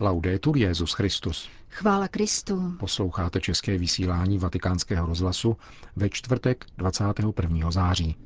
Laudetur Jezus Christus. Chvála Kristu. Posloucháte české vysílání Vatikánského rozhlasu ve čtvrtek 21. září.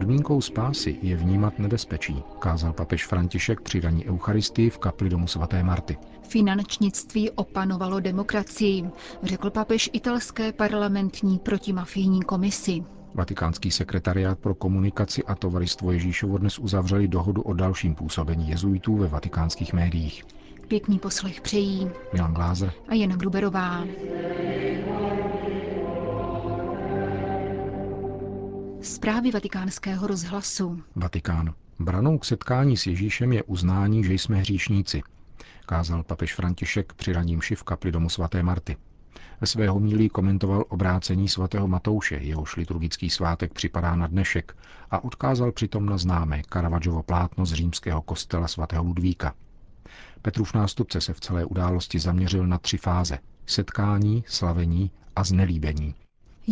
Podmínkou spásy je vnímat nebezpečí, kázal papež František při raní Eucharistii v kapli domu svaté Marty. Finančnictví opanovalo demokracii, řekl papež italské parlamentní protimafijní komisi. Vatikánský sekretariát pro komunikaci a tovaristvo Ježíšovo dnes uzavřeli dohodu o dalším působení jezuitů ve vatikánských médiích. Pěkný poslech přejí Milan Glázer a Jana Gruberová. Zprávy vatikánského rozhlasu. Vatikán. Branou k setkání s Ježíšem je uznání, že jsme hříšníci, kázal papež František při raním v kapli domu svaté Marty. Ve svého mílí komentoval obrácení svatého Matouše, jehož liturgický svátek připadá na dnešek a odkázal přitom na známé Caravaggiovo plátno z římského kostela svatého Ludvíka. Petrův nástupce se v celé události zaměřil na tři fáze – setkání, slavení a znelíbení.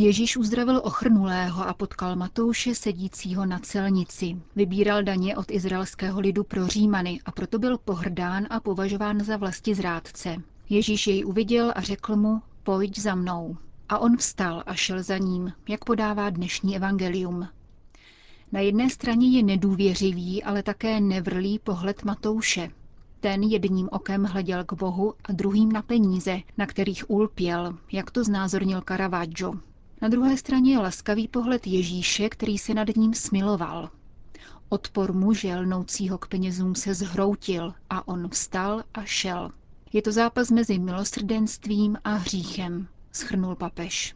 Ježíš uzdravil ochrnulého a potkal Matouše sedícího na celnici. Vybíral daně od izraelského lidu pro Římany a proto byl pohrdán a považován za vlasti zrádce. Ježíš jej uviděl a řekl mu, pojď za mnou. A on vstal a šel za ním, jak podává dnešní evangelium. Na jedné straně je nedůvěřivý, ale také nevrlý pohled Matouše. Ten jedním okem hleděl k Bohu a druhým na peníze, na kterých ulpěl, jak to znázornil Caravaggio. Na druhé straně je laskavý pohled Ježíše, který se nad ním smiloval. Odpor muže lnoucího k penězům se zhroutil a on vstal a šel. Je to zápas mezi milosrdenstvím a hříchem, schrnul papež.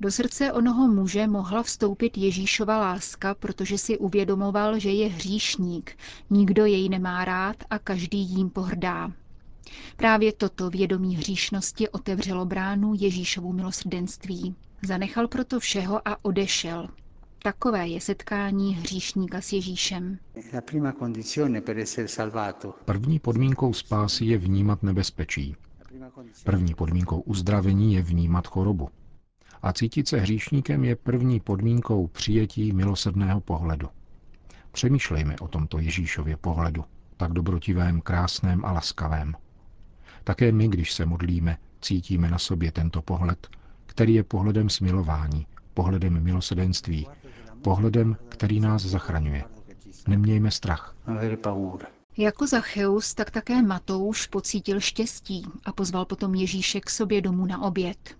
Do srdce onoho muže mohla vstoupit Ježíšova láska, protože si uvědomoval, že je hříšník, nikdo jej nemá rád a každý jím pohrdá. Právě toto vědomí hříšnosti otevřelo bránu Ježíšovu milosrdenství. Zanechal proto všeho a odešel. Takové je setkání hříšníka s Ježíšem. První podmínkou spásy je vnímat nebezpečí. První podmínkou uzdravení je vnímat chorobu. A cítit se hříšníkem je první podmínkou přijetí milosrdného pohledu. Přemýšlejme o tomto Ježíšově pohledu, tak dobrotivém, krásném a laskavém. Také my, když se modlíme, cítíme na sobě tento pohled, který je pohledem smilování, pohledem milosedenství, pohledem, který nás zachraňuje. Nemějme strach. Jako Zacheus, tak také Matouš pocítil štěstí a pozval potom Ježíše k sobě domů na oběd.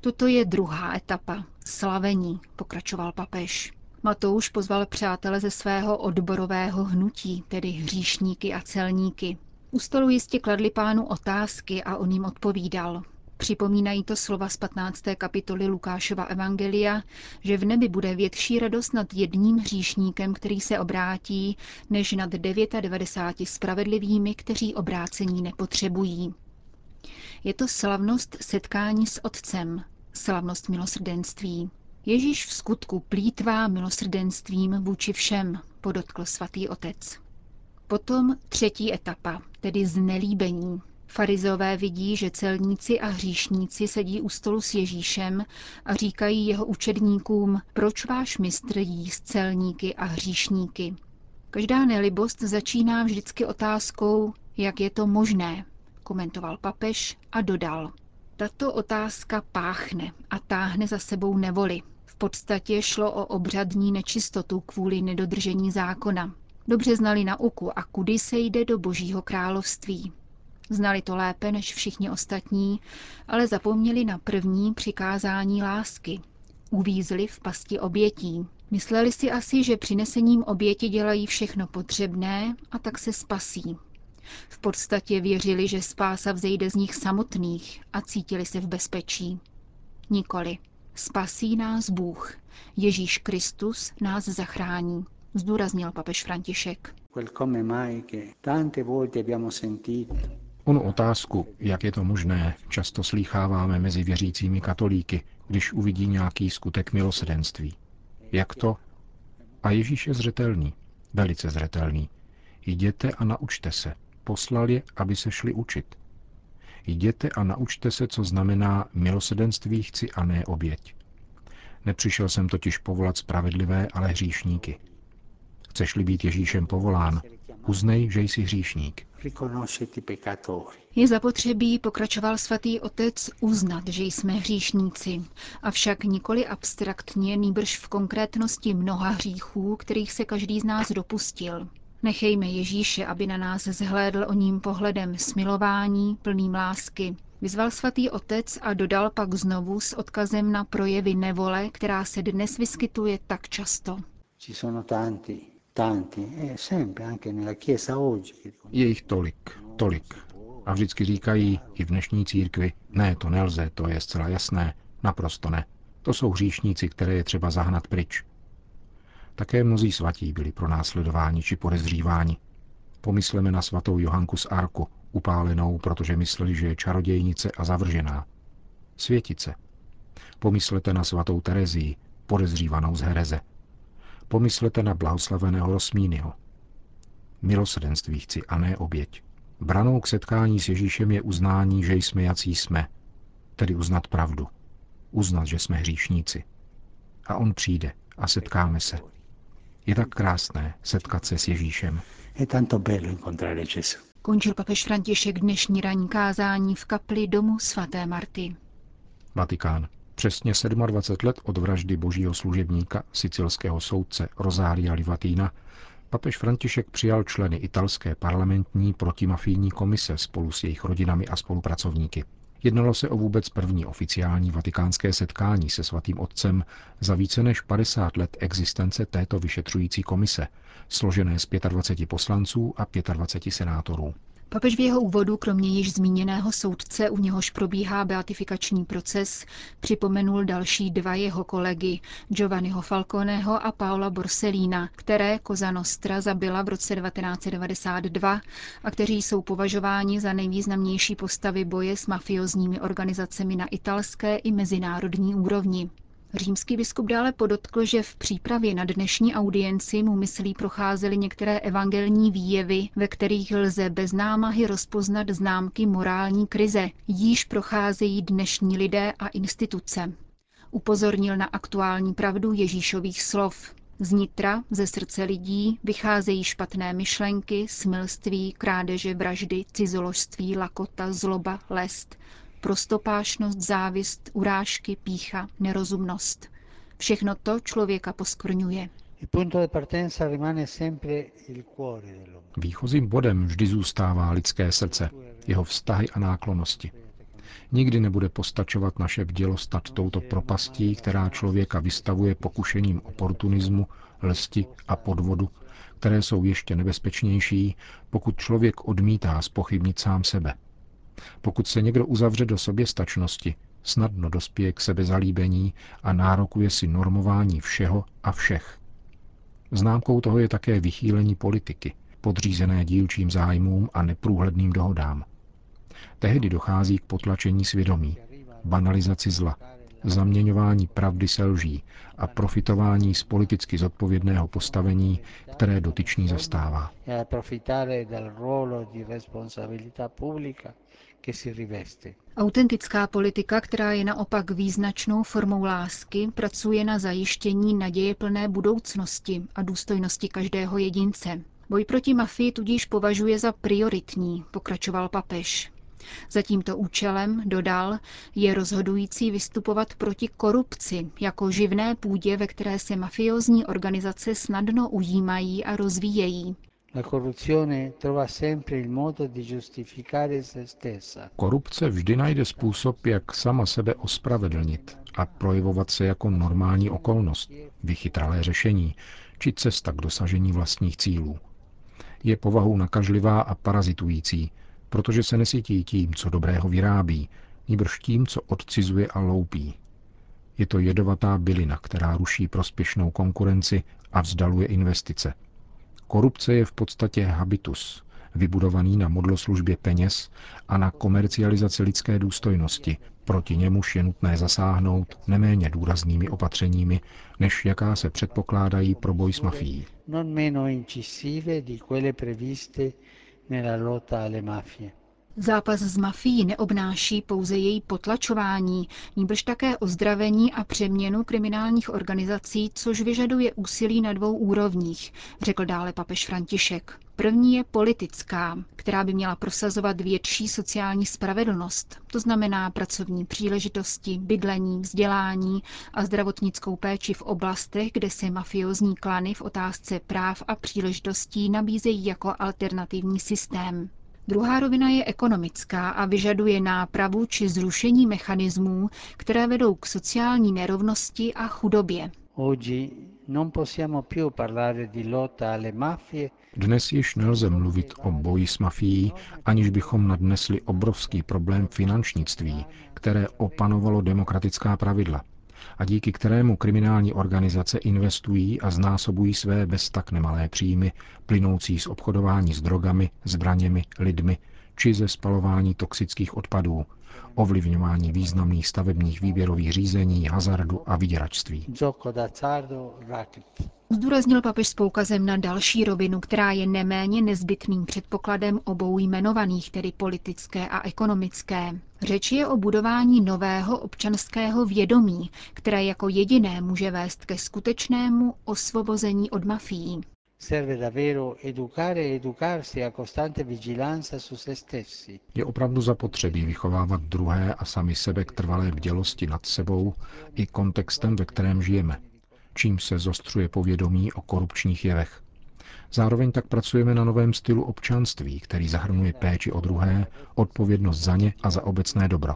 Toto je druhá etapa, slavení, pokračoval papež. Matouš pozval přátele ze svého odborového hnutí, tedy hříšníky a celníky. U stolu jistě kladli pánu otázky a on jim odpovídal. Připomínají to slova z 15. kapitoly Lukášova Evangelia, že v nebi bude větší radost nad jedním hříšníkem, který se obrátí, než nad 99 spravedlivými, kteří obrácení nepotřebují. Je to slavnost setkání s Otcem, slavnost milosrdenství. Ježíš v skutku plítvá milosrdenstvím vůči všem, podotkl svatý otec. Potom třetí etapa, tedy znelíbení. Farizové vidí, že celníci a hříšníci sedí u stolu s Ježíšem a říkají jeho učedníkům, proč váš mistr jí s celníky a hříšníky. Každá nelibost začíná vždycky otázkou, jak je to možné, komentoval papež a dodal. Tato otázka páchne a táhne za sebou nevoli. V podstatě šlo o obřadní nečistotu kvůli nedodržení zákona. Dobře znali nauku a kudy se jde do božího království. Znali to lépe než všichni ostatní, ale zapomněli na první přikázání lásky. Uvízli v pasti obětí. Mysleli si asi, že přinesením oběti dělají všechno potřebné a tak se spasí. V podstatě věřili, že spása vzejde z nich samotných a cítili se v bezpečí. Nikoli. Spasí nás Bůh. Ježíš Kristus nás zachrání zdůraznil papež František. Onu otázku, jak je to možné, často slýcháváme mezi věřícími katolíky, když uvidí nějaký skutek milosedenství. Jak to? A Ježíš je zřetelný, velice zřetelný. Jděte a naučte se. Poslal je, aby se šli učit. Jděte a naučte se, co znamená milosedenství chci a ne oběť. Nepřišel jsem totiž povolat spravedlivé, ale hříšníky. Chceš-li být Ježíšem povolán, uznej, že jsi hříšník. Je zapotřebí, pokračoval svatý otec, uznat, že jsme hříšníci, avšak nikoli abstraktně, nýbrž v konkrétnosti mnoha hříchů, kterých se každý z nás dopustil. Nechejme Ježíše, aby na nás zhlédl o ním pohledem smilování, plným lásky. Vyzval svatý otec a dodal pak znovu s odkazem na projevy nevole, která se dnes vyskytuje tak často. Je jich tolik, tolik. A vždycky říkají i v dnešní církvi, ne, to nelze, to je zcela jasné, naprosto ne. To jsou hříšníci, které je třeba zahnat pryč. Také mnozí svatí byli pro následování či podezříváni. Pomysleme na svatou Johanku z Arku, upálenou, protože mysleli, že je čarodějnice a zavržená. Světice. Pomyslete na svatou Terezii, podezřívanou z hereze. Pomyslete na blahoslaveného Rosmínyho. Milosrdenství chci a ne oběť. Branou k setkání s Ježíšem je uznání, že jsme jací jsme, tedy uznat pravdu. Uznat, že jsme hříšníci. A on přijde a setkáme se. Je tak krásné setkat se s Ježíšem. Končil papež František dnešní ranní kázání v kapli domu svaté Marty. Vatikán. Přesně 27 let od vraždy božího služebníka, sicilského soudce Rosária Livatina, papež František přijal členy italské parlamentní protimafijní komise spolu s jejich rodinami a spolupracovníky. Jednalo se o vůbec první oficiální vatikánské setkání se svatým otcem za více než 50 let existence této vyšetřující komise, složené z 25 poslanců a 25 senátorů. Papež v jeho úvodu, kromě již zmíněného soudce, u něhož probíhá beatifikační proces, připomenul další dva jeho kolegy, Giovanniho Falconeho a Paola Borsellina, které Koza Nostra zabila v roce 1992 a kteří jsou považováni za nejvýznamnější postavy boje s mafiozními organizacemi na italské i mezinárodní úrovni. Římský biskup dále podotkl, že v přípravě na dnešní audienci mu myslí procházely některé evangelní výjevy, ve kterých lze bez námahy rozpoznat známky morální krize, jíž procházejí dnešní lidé a instituce. Upozornil na aktuální pravdu Ježíšových slov. Z nitra, ze srdce lidí, vycházejí špatné myšlenky, smilství, krádeže, vraždy, cizoložství, lakota, zloba, lest, prostopášnost, závist, urážky, pícha, nerozumnost. Všechno to člověka poskvrňuje. Výchozím bodem vždy zůstává lidské srdce, jeho vztahy a náklonosti. Nikdy nebude postačovat naše vdělostat touto propastí, která člověka vystavuje pokušením oportunismu, lsti a podvodu, které jsou ještě nebezpečnější, pokud člověk odmítá spochybnit sám sebe. Pokud se někdo uzavře do soběstačnosti, snadno dospěje k sebezalíbení a nárokuje si normování všeho a všech. Známkou toho je také vychýlení politiky, podřízené dílčím zájmům a neprůhledným dohodám. Tehdy dochází k potlačení svědomí, banalizaci zla, zaměňování pravdy se lží a profitování z politicky zodpovědného postavení, které dotyčný zastává. Autentická politika, která je naopak význačnou formou lásky, pracuje na zajištění naděje plné budoucnosti a důstojnosti každého jedince. Boj proti mafii tudíž považuje za prioritní, pokračoval papež. Za tímto účelem, dodal, je rozhodující vystupovat proti korupci jako živné půdě, ve které se mafiozní organizace snadno ujímají a rozvíjejí. Korupce vždy najde způsob, jak sama sebe ospravedlnit a projevovat se jako normální okolnost, vychytralé řešení či cesta k dosažení vlastních cílů. Je povahou nakažlivá a parazitující, protože se nesytí tím, co dobrého vyrábí, níbrž tím, co odcizuje a loupí. Je to jedovatá bylina, která ruší prospěšnou konkurenci a vzdaluje investice. Korupce je v podstatě habitus, vybudovaný na modloslužbě peněz a na komercializaci lidské důstojnosti. Proti němuž je nutné zasáhnout neméně důraznými opatřeními, než jaká se předpokládají pro boj s mafií. nella lotta alle mafie. Zápas s mafií neobnáší pouze její potlačování, níbrž také ozdravení a přeměnu kriminálních organizací, což vyžaduje úsilí na dvou úrovních, řekl dále papež František. První je politická, která by měla prosazovat větší sociální spravedlnost, to znamená pracovní příležitosti, bydlení, vzdělání a zdravotnickou péči v oblastech, kde se mafiozní klany v otázce práv a příležitostí nabízejí jako alternativní systém. Druhá rovina je ekonomická a vyžaduje nápravu či zrušení mechanismů, které vedou k sociální nerovnosti a chudobě. Dnes již nelze mluvit o boji s mafií, aniž bychom nadnesli obrovský problém finančnictví, které opanovalo demokratická pravidla a díky kterému kriminální organizace investují a znásobují své bez tak nemalé příjmy, plynoucí z obchodování s drogami, zbraněmi, lidmi či ze spalování toxických odpadů, ovlivňování významných stavebních výběrových řízení, hazardu a vyděračství. Zdůraznil papež s poukazem na další rovinu, která je neméně nezbytným předpokladem obou jmenovaných, tedy politické a ekonomické. Řeč je o budování nového občanského vědomí, které jako jediné může vést ke skutečnému osvobození od mafií. Je opravdu zapotřebí vychovávat druhé a sami sebe k trvalé bdělosti nad sebou i kontextem, ve kterém žijeme, čím se zostřuje povědomí o korupčních jevech. Zároveň tak pracujeme na novém stylu občanství, který zahrnuje péči o druhé, odpovědnost za ně a za obecné dobro.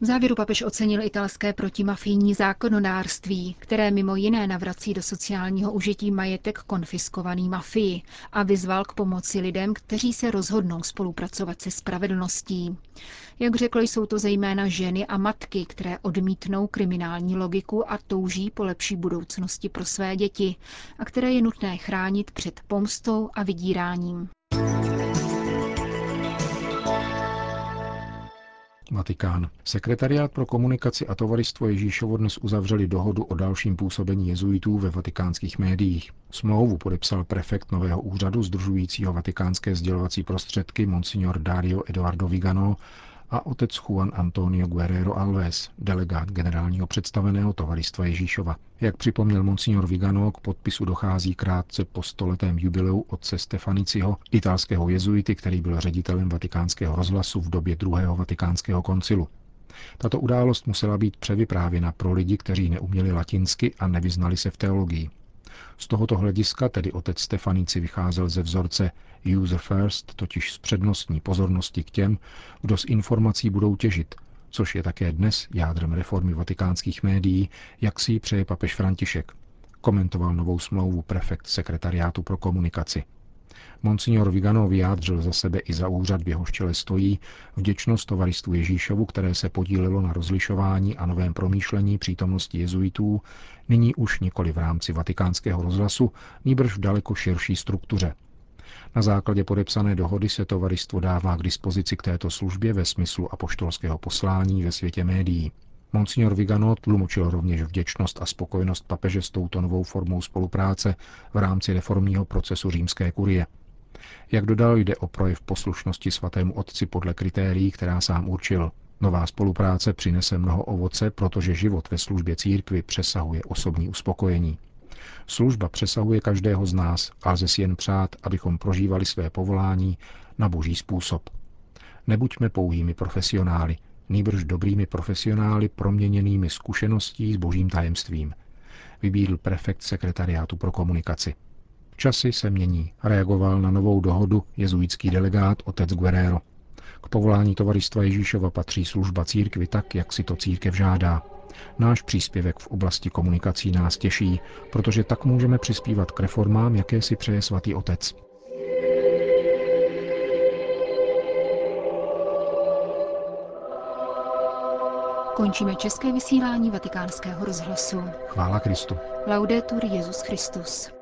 V závěru papež ocenil italské protimafijní zákonodárství, které mimo jiné navrací do sociálního užití majetek konfiskovaný mafii a vyzval k pomoci lidem, kteří se rozhodnou spolupracovat se spravedlností. Jak řekl, jsou to zejména ženy a matky, které odmítnou kriminální logiku a touží po lepší budoucnosti pro své děti a které je nutné chránit před pomstou a vydíráním. Vatikán. Sekretariát pro komunikaci a tovaristvo Ježíšovo dnes uzavřeli dohodu o dalším působení jezuitů ve vatikánských médiích. Smlouvu podepsal prefekt nového úřadu združujícího vatikánské sdělovací prostředky Monsignor Dario Eduardo Vigano a otec Juan Antonio Guerrero Alves, delegát generálního představeného tovaristva Ježíšova. Jak připomněl monsignor Vigano, k podpisu dochází krátce po stoletém jubileu otce Stefaniciho, italského jezuity, který byl ředitelem vatikánského rozhlasu v době druhého vatikánského koncilu. Tato událost musela být převyprávěna pro lidi, kteří neuměli latinsky a nevyznali se v teologii. Z tohoto hlediska tedy otec Stefanici vycházel ze vzorce user first, totiž z přednostní pozornosti k těm, kdo z informací budou těžit, což je také dnes jádrem reformy vatikánských médií, jak si ji přeje papež František. Komentoval novou smlouvu prefekt sekretariátu pro komunikaci. Monsignor Vigano vyjádřil za sebe i za úřad, v jehož čele stojí, vděčnost tovaristu Ježíšovu, které se podílelo na rozlišování a novém promýšlení přítomnosti jezuitů, nyní už nikoli v rámci vatikánského rozhlasu, nýbrž v daleko širší struktuře. Na základě podepsané dohody se tovaristvo dává k dispozici k této službě ve smyslu apoštolského poslání ve světě médií. Monsignor Vigano tlumočil rovněž vděčnost a spokojenost papeže s touto novou formou spolupráce v rámci reformního procesu římské kurie. Jak dodal, jde o projev poslušnosti svatému otci podle kritérií, která sám určil. Nová spolupráce přinese mnoho ovoce, protože život ve službě církvy přesahuje osobní uspokojení. Služba přesahuje každého z nás a lze si jen přát, abychom prožívali své povolání na boží způsob. Nebuďme pouhými profesionály, nýbrž dobrými profesionály proměněnými zkušeností s božím tajemstvím, vybídl prefekt sekretariátu pro komunikaci. Časy se mění, reagoval na novou dohodu jezuitský delegát otec Guerrero. K povolání tovaristva Ježíšova patří služba církvy tak, jak si to církev žádá. Náš příspěvek v oblasti komunikací nás těší, protože tak můžeme přispívat k reformám, jaké si přeje svatý otec. Končíme české vysílání vatikánského rozhlasu. Chvála Kristu. Laudetur Jezus Christus.